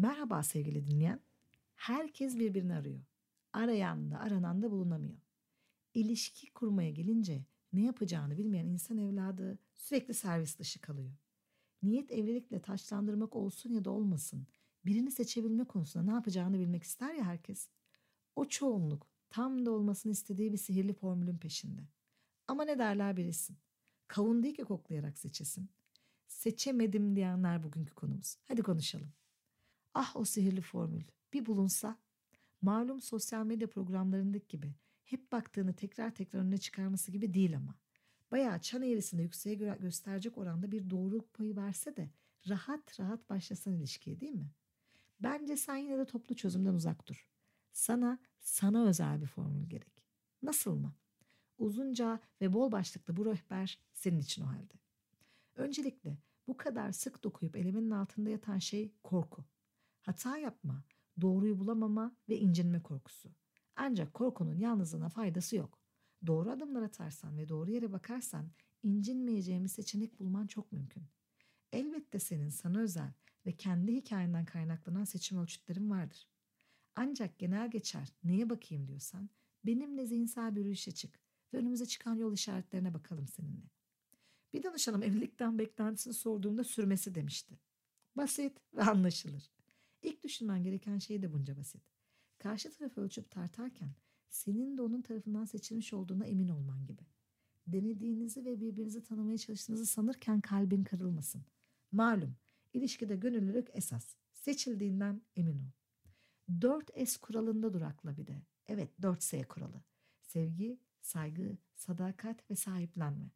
Merhaba sevgili dinleyen. Herkes birbirini arıyor. Arayan da aranan da bulunamıyor. İlişki kurmaya gelince ne yapacağını bilmeyen insan evladı sürekli servis dışı kalıyor. Niyet evlilikle taşlandırmak olsun ya da olmasın. Birini seçebilme konusunda ne yapacağını bilmek ister ya herkes. O çoğunluk tam da olmasını istediği bir sihirli formülün peşinde. Ama ne derler bilirsin. Kavun değil ki koklayarak seçesin. Seçemedim diyenler bugünkü konumuz. Hadi konuşalım. Ah o sihirli formül. Bir bulunsa. Malum sosyal medya programlarındaki gibi hep baktığını tekrar tekrar önüne çıkarması gibi değil ama. Bayağı çan eğrisinde yükseğe göre gösterecek oranda bir doğruluk payı verse de rahat rahat başlasan ilişkiye değil mi? Bence sen yine de toplu çözümden uzak dur. Sana, sana özel bir formül gerek. Nasıl mı? Uzunca ve bol başlıklı bu rehber senin için o halde. Öncelikle bu kadar sık dokuyup elemenin altında yatan şey korku. Hata yapma, doğruyu bulamama ve incinme korkusu. Ancak korkunun yalnızlığına faydası yok. Doğru adımlar atarsan ve doğru yere bakarsan incinmeyeceğin bir seçenek bulman çok mümkün. Elbette senin sana özel ve kendi hikayenden kaynaklanan seçim ölçütlerin vardır. Ancak genel geçer neye bakayım diyorsan benimle zihinsel bir yürüyüşe çık ve önümüze çıkan yol işaretlerine bakalım seninle. Bir danışanım evlilikten beklentisini sorduğumda sürmesi demişti. Basit ve anlaşılır. İlk düşünmen gereken şey de bunca basit. Karşı tarafı ölçüp tartarken senin de onun tarafından seçilmiş olduğuna emin olman gibi. Denediğinizi ve birbirinizi tanımaya çalıştığınızı sanırken kalbin kırılmasın. Malum ilişkide gönüllülük esas. Seçildiğinden emin ol. 4S kuralında durakla bir de. Evet 4S kuralı. Sevgi, saygı, sadakat ve sahiplenme.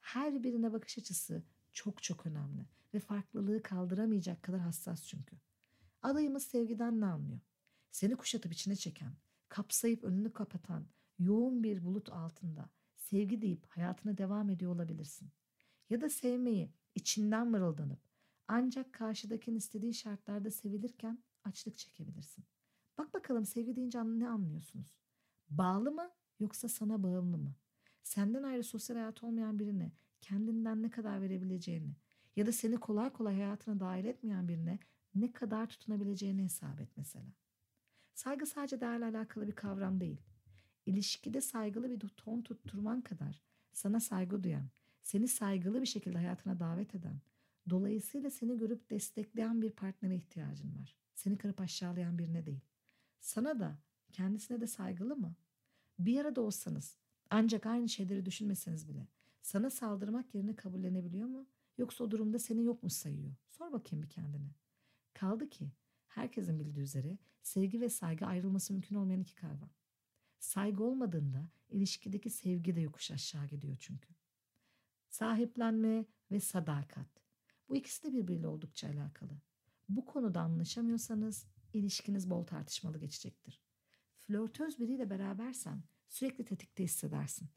Her birine bakış açısı çok çok önemli ve farklılığı kaldıramayacak kadar hassas çünkü. Adayımız sevgiden ne anlıyor? Seni kuşatıp içine çeken, kapsayıp önünü kapatan, yoğun bir bulut altında sevgi deyip hayatına devam ediyor olabilirsin. Ya da sevmeyi içinden mırıldanıp ancak karşıdakinin istediği şartlarda sevilirken açlık çekebilirsin. Bak bakalım sevgi deyince ne anlıyorsunuz? Bağlı mı yoksa sana bağımlı mı? Senden ayrı sosyal hayat olmayan birine kendinden ne kadar verebileceğini ya da seni kolay kolay hayatına dahil etmeyen birine ne kadar tutunabileceğini hesap et mesela. Saygı sadece değerle alakalı bir kavram değil. İlişkide saygılı bir ton tutturman kadar sana saygı duyan, seni saygılı bir şekilde hayatına davet eden, dolayısıyla seni görüp destekleyen bir partnere ihtiyacın var. Seni kırıp aşağılayan birine değil. Sana da kendisine de saygılı mı? Bir arada olsanız ancak aynı şeyleri düşünmeseniz bile sana saldırmak yerine kabullenebiliyor mu? Yoksa o durumda seni yok mu sayıyor? Sor bakayım bir kendine. Kaldı ki herkesin bildiği üzere sevgi ve saygı ayrılması mümkün olmayan iki kavram. Saygı olmadığında ilişkideki sevgi de yokuş aşağı gidiyor çünkü. Sahiplenme ve sadakat. Bu ikisi de birbiriyle oldukça alakalı. Bu konuda anlaşamıyorsanız ilişkiniz bol tartışmalı geçecektir. Flörtöz biriyle berabersen sürekli tetikte hissedersin.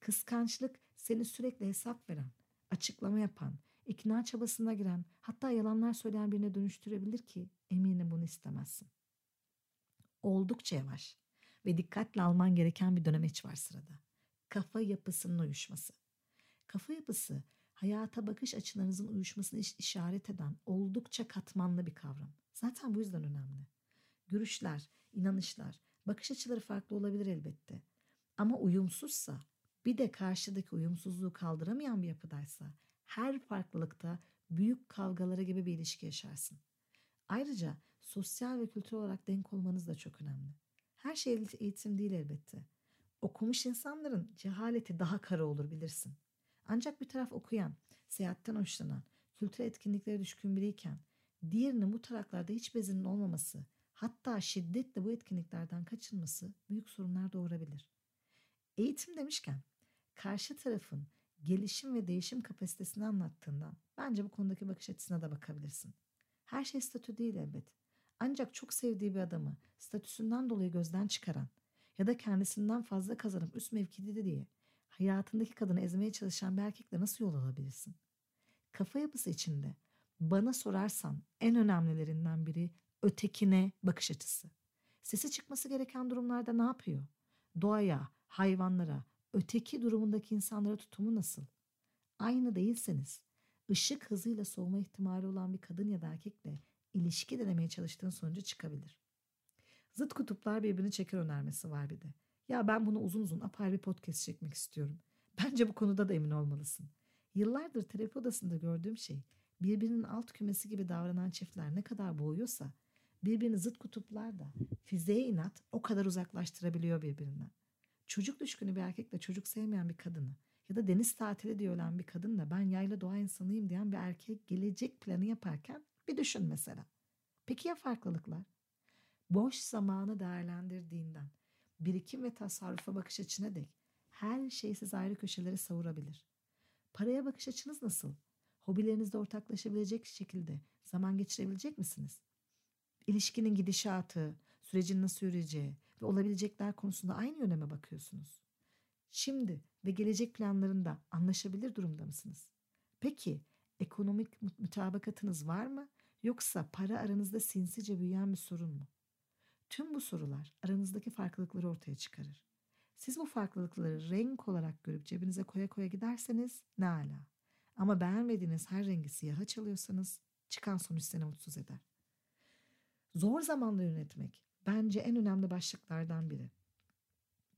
Kıskançlık seni sürekli hesap veren, açıklama yapan, ikna çabasına giren, hatta yalanlar söyleyen birine dönüştürebilir ki eminim bunu istemezsin. Oldukça yavaş ve dikkatle alman gereken bir dönemeç var sırada. Kafa yapısının uyuşması. Kafa yapısı hayata bakış açılarınızın uyuşmasını işaret eden oldukça katmanlı bir kavram. Zaten bu yüzden önemli. Görüşler, inanışlar, bakış açıları farklı olabilir elbette. Ama uyumsuzsa, bir de karşıdaki uyumsuzluğu kaldıramayan bir yapıdaysa her farklılıkta büyük kavgalara gibi bir ilişki yaşarsın. Ayrıca sosyal ve kültürel olarak denk olmanız da çok önemli. Her şey eğitim değil elbette. Okumuş insanların cehaleti daha kara olur bilirsin. Ancak bir taraf okuyan, seyahatten hoşlanan, kültürel etkinliklere düşkün biriyken diğerinin bu taraklarda hiç bezinin olmaması, hatta şiddetle bu etkinliklerden kaçınması büyük sorunlar doğurabilir. Eğitim demişken karşı tarafın gelişim ve değişim kapasitesini anlattığından bence bu konudaki bakış açısına da bakabilirsin. Her şey statü değil elbet. Ancak çok sevdiği bir adamı statüsünden dolayı gözden çıkaran ya da kendisinden fazla kazanıp üst mevkide diye hayatındaki kadını ezmeye çalışan bir erkekle nasıl yol alabilirsin? Kafa yapısı içinde bana sorarsan en önemlilerinden biri ötekine bakış açısı. Sesi çıkması gereken durumlarda ne yapıyor? Doğaya, hayvanlara, öteki durumundaki insanlara tutumu nasıl? Aynı değilseniz, ışık hızıyla soğuma ihtimali olan bir kadın ya da erkekle ilişki denemeye çalıştığın sonucu çıkabilir. Zıt kutuplar birbirini çeker önermesi var bir de. Ya ben bunu uzun uzun apayrı bir podcast çekmek istiyorum. Bence bu konuda da emin olmalısın. Yıllardır terapi odasında gördüğüm şey birbirinin alt kümesi gibi davranan çiftler ne kadar boğuyorsa birbirini zıt kutuplar da fiziğe inat o kadar uzaklaştırabiliyor birbirinden. Çocuk düşkünü bir erkekle çocuk sevmeyen bir kadını ya da deniz tatili diye ölen bir kadınla ben yayla doğa insanıyım diyen bir erkek gelecek planı yaparken bir düşün mesela. Peki ya farklılıklar? Boş zamanı değerlendirdiğinden birikim ve tasarrufa bakış açına dek her şeyi siz ayrı köşelere savurabilir. Paraya bakış açınız nasıl? Hobilerinizde ortaklaşabilecek şekilde zaman geçirebilecek misiniz? İlişkinin gidişatı, sürecin nasıl yürüyeceği ve olabilecekler konusunda aynı yöne mi bakıyorsunuz? Şimdi ve gelecek planlarında anlaşabilir durumda mısınız? Peki ekonomik mütabakatınız var mı? Yoksa para aranızda sinsice büyüyen bir sorun mu? Tüm bu sorular aranızdaki farklılıkları ortaya çıkarır. Siz bu farklılıkları renk olarak görüp cebinize koya koya giderseniz ne ala. Ama beğenmediğiniz her rengi siyaha çalıyorsanız çıkan sonuç seni mutsuz eder. Zor zamanda yönetmek bence en önemli başlıklardan biri.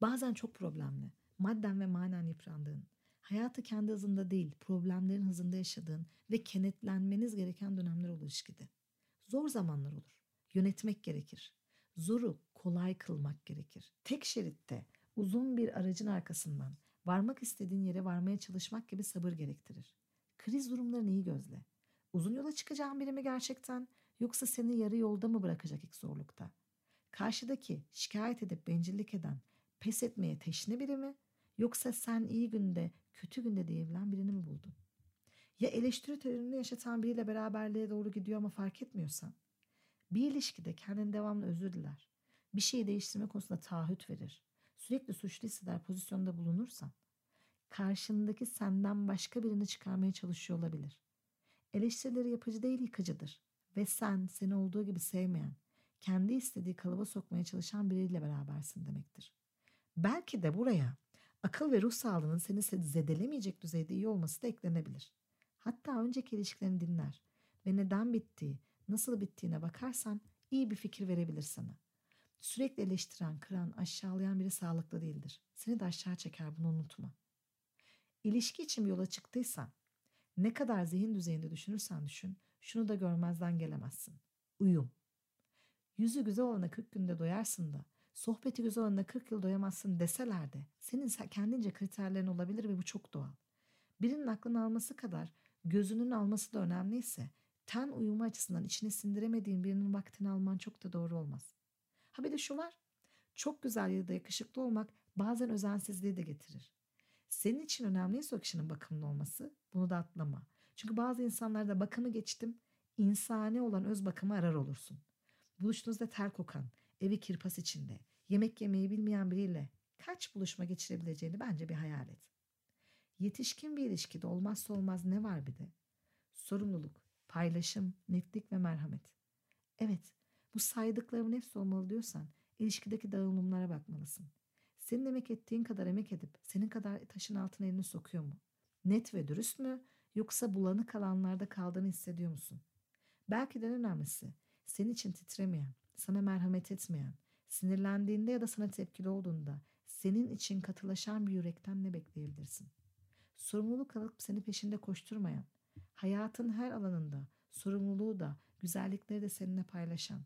Bazen çok problemli, madden ve manen yıprandığın, hayatı kendi hızında değil, problemlerin hızında yaşadığın ve kenetlenmeniz gereken dönemler olur ilişkide. Zor zamanlar olur. Yönetmek gerekir. Zoru kolay kılmak gerekir. Tek şeritte uzun bir aracın arkasından varmak istediğin yere varmaya çalışmak gibi sabır gerektirir. Kriz durumlarını iyi gözle. Uzun yola çıkacağın biri mi gerçekten yoksa seni yarı yolda mı bırakacak ilk zorlukta? Karşıdaki şikayet edip bencillik eden, pes etmeye teşne biri mi yoksa sen iyi günde, kötü günde diyebilen birini mi buldun? Ya eleştiri terörünü yaşatan biriyle beraberliğe doğru gidiyor ama fark etmiyorsan? Bir ilişkide kendini devamlı özür diler. Bir şeyi değiştirme konusunda taahhüt verir. Sürekli suçlu hisseder pozisyonda bulunursan karşındaki senden başka birini çıkarmaya çalışıyor olabilir. Eleştirileri yapıcı değil yıkıcıdır. Ve sen seni olduğu gibi sevmeyen, kendi istediği kalıba sokmaya çalışan biriyle berabersin demektir. Belki de buraya akıl ve ruh sağlığının seni zedelemeyecek düzeyde iyi olması da eklenebilir. Hatta önceki ilişkilerini dinler ve neden bittiği, nasıl bittiğine bakarsan iyi bir fikir verebilir sana. Sürekli eleştiren, kıran, aşağılayan biri sağlıklı değildir. Seni de aşağı çeker bunu unutma. İlişki için bir yola çıktıysan, ne kadar zihin düzeyinde düşünürsen düşün, şunu da görmezden gelemezsin. Uyum. Yüzü güzel olana 40 günde doyarsın da, sohbeti güzel olana 40 yıl doyamazsın deseler de, senin kendince kriterlerin olabilir ve bu çok doğal. Birinin aklını alması kadar gözünün alması da önemliyse, ten uyumu açısından içine sindiremediğin birinin vaktini alman çok da doğru olmaz. Ha bir de şu var, çok güzel ya da yakışıklı olmak bazen özensizliği de getirir. Senin için önemliyse o kişinin bakımlı olması bunu da atlama. Çünkü bazı insanlarda bakımı geçtim insani olan öz bakımı arar olursun. Buluştuğunuzda ter kokan, evi kirpas içinde, yemek yemeyi bilmeyen biriyle kaç buluşma geçirebileceğini bence bir hayal et. Yetişkin bir ilişkide olmazsa olmaz ne var bir de? Sorumluluk, paylaşım, netlik ve merhamet. Evet, bu saydıklarımın hepsi olmalı diyorsan ilişkideki dağılımlara bakmalısın. Senin emek ettiğin kadar emek edip senin kadar taşın altına elini sokuyor mu? Net ve dürüst mü yoksa bulanık alanlarda kaldığını hissediyor musun? Belki de önemlisi senin için titremeyen, sana merhamet etmeyen, sinirlendiğinde ya da sana tepkili olduğunda senin için katılaşan bir yürekten ne bekleyebilirsin? Sorumluluk alıp seni peşinde koşturmayan, hayatın her alanında sorumluluğu da güzellikleri de seninle paylaşan,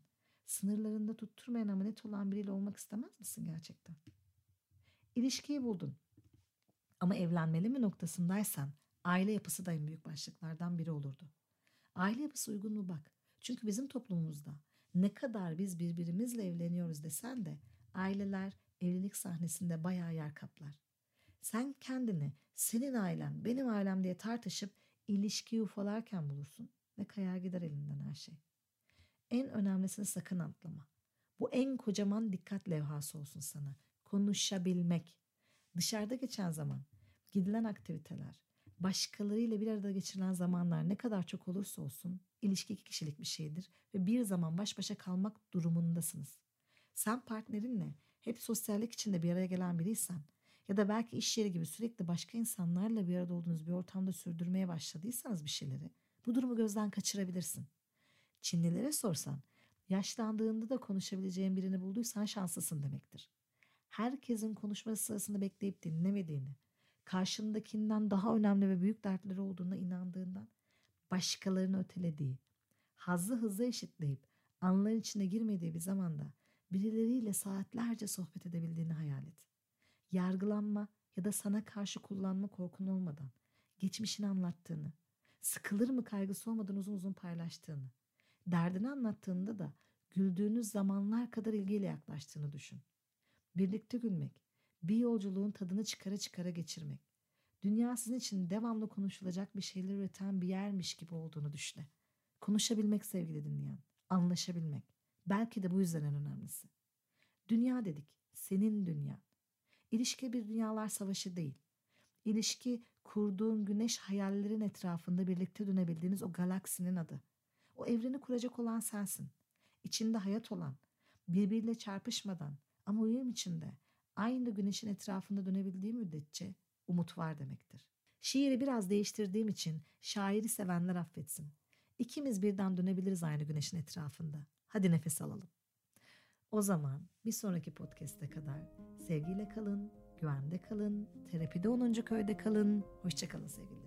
sınırlarında tutturmayan ama net olan biriyle olmak istemez misin gerçekten? İlişkiyi buldun. Ama evlenmeli mi noktasındaysan aile yapısı da en büyük başlıklardan biri olurdu. Aile yapısı uygun mu bak. Çünkü bizim toplumumuzda ne kadar biz birbirimizle evleniyoruz desen de aileler evlilik sahnesinde bayağı yer kaplar. Sen kendini senin ailen benim ailem diye tartışıp ilişkiyi ufalarken bulursun ve kayar gider elinden her şey. En önemlisini sakın atlama. Bu en kocaman dikkat levhası olsun sana konuşabilmek, dışarıda geçen zaman, gidilen aktiviteler, başkalarıyla bir arada geçirilen zamanlar ne kadar çok olursa olsun ilişki iki kişilik bir şeydir ve bir zaman baş başa kalmak durumundasınız. Sen partnerinle hep sosyallik içinde bir araya gelen biriysen ya da belki iş yeri gibi sürekli başka insanlarla bir arada olduğunuz bir ortamda sürdürmeye başladıysanız bir şeyleri bu durumu gözden kaçırabilirsin. Çinlilere sorsan yaşlandığında da konuşabileceğin birini bulduysan şanslısın demektir. Herkesin konuşması sırasında bekleyip dinlemediğini, karşındakinden daha önemli ve büyük dertleri olduğuna inandığından başkalarını ötelediği, hazzı hızlı eşitleyip anların içine girmediği bir zamanda birileriyle saatlerce sohbet edebildiğini hayal et. Yargılanma ya da sana karşı kullanma korkun olmadan geçmişini anlattığını, sıkılır mı kaygısı olmadan uzun uzun paylaştığını, derdini anlattığında da güldüğünüz zamanlar kadar ilgiyle yaklaştığını düşün. Birlikte gülmek, bir yolculuğun tadını çıkara çıkara geçirmek, dünya sizin için devamlı konuşulacak bir şeyler üreten bir yermiş gibi olduğunu düşüne. Konuşabilmek sevgili dinleyen, anlaşabilmek. Belki de bu yüzden en önemlisi. Dünya dedik, senin dünyan. İlişki bir dünyalar savaşı değil. İlişki kurduğun güneş hayallerin etrafında birlikte dönebildiğiniz o galaksinin adı. O evreni kuracak olan sensin. İçinde hayat olan, birbiriyle çarpışmadan ama uyum içinde aynı güneşin etrafında dönebildiği müddetçe umut var demektir. Şiiri biraz değiştirdiğim için şairi sevenler affetsin. İkimiz birden dönebiliriz aynı güneşin etrafında. Hadi nefes alalım. O zaman bir sonraki podcast'e kadar sevgiyle kalın, güvende kalın, terapide 10. köyde kalın. Hoşçakalın sevgili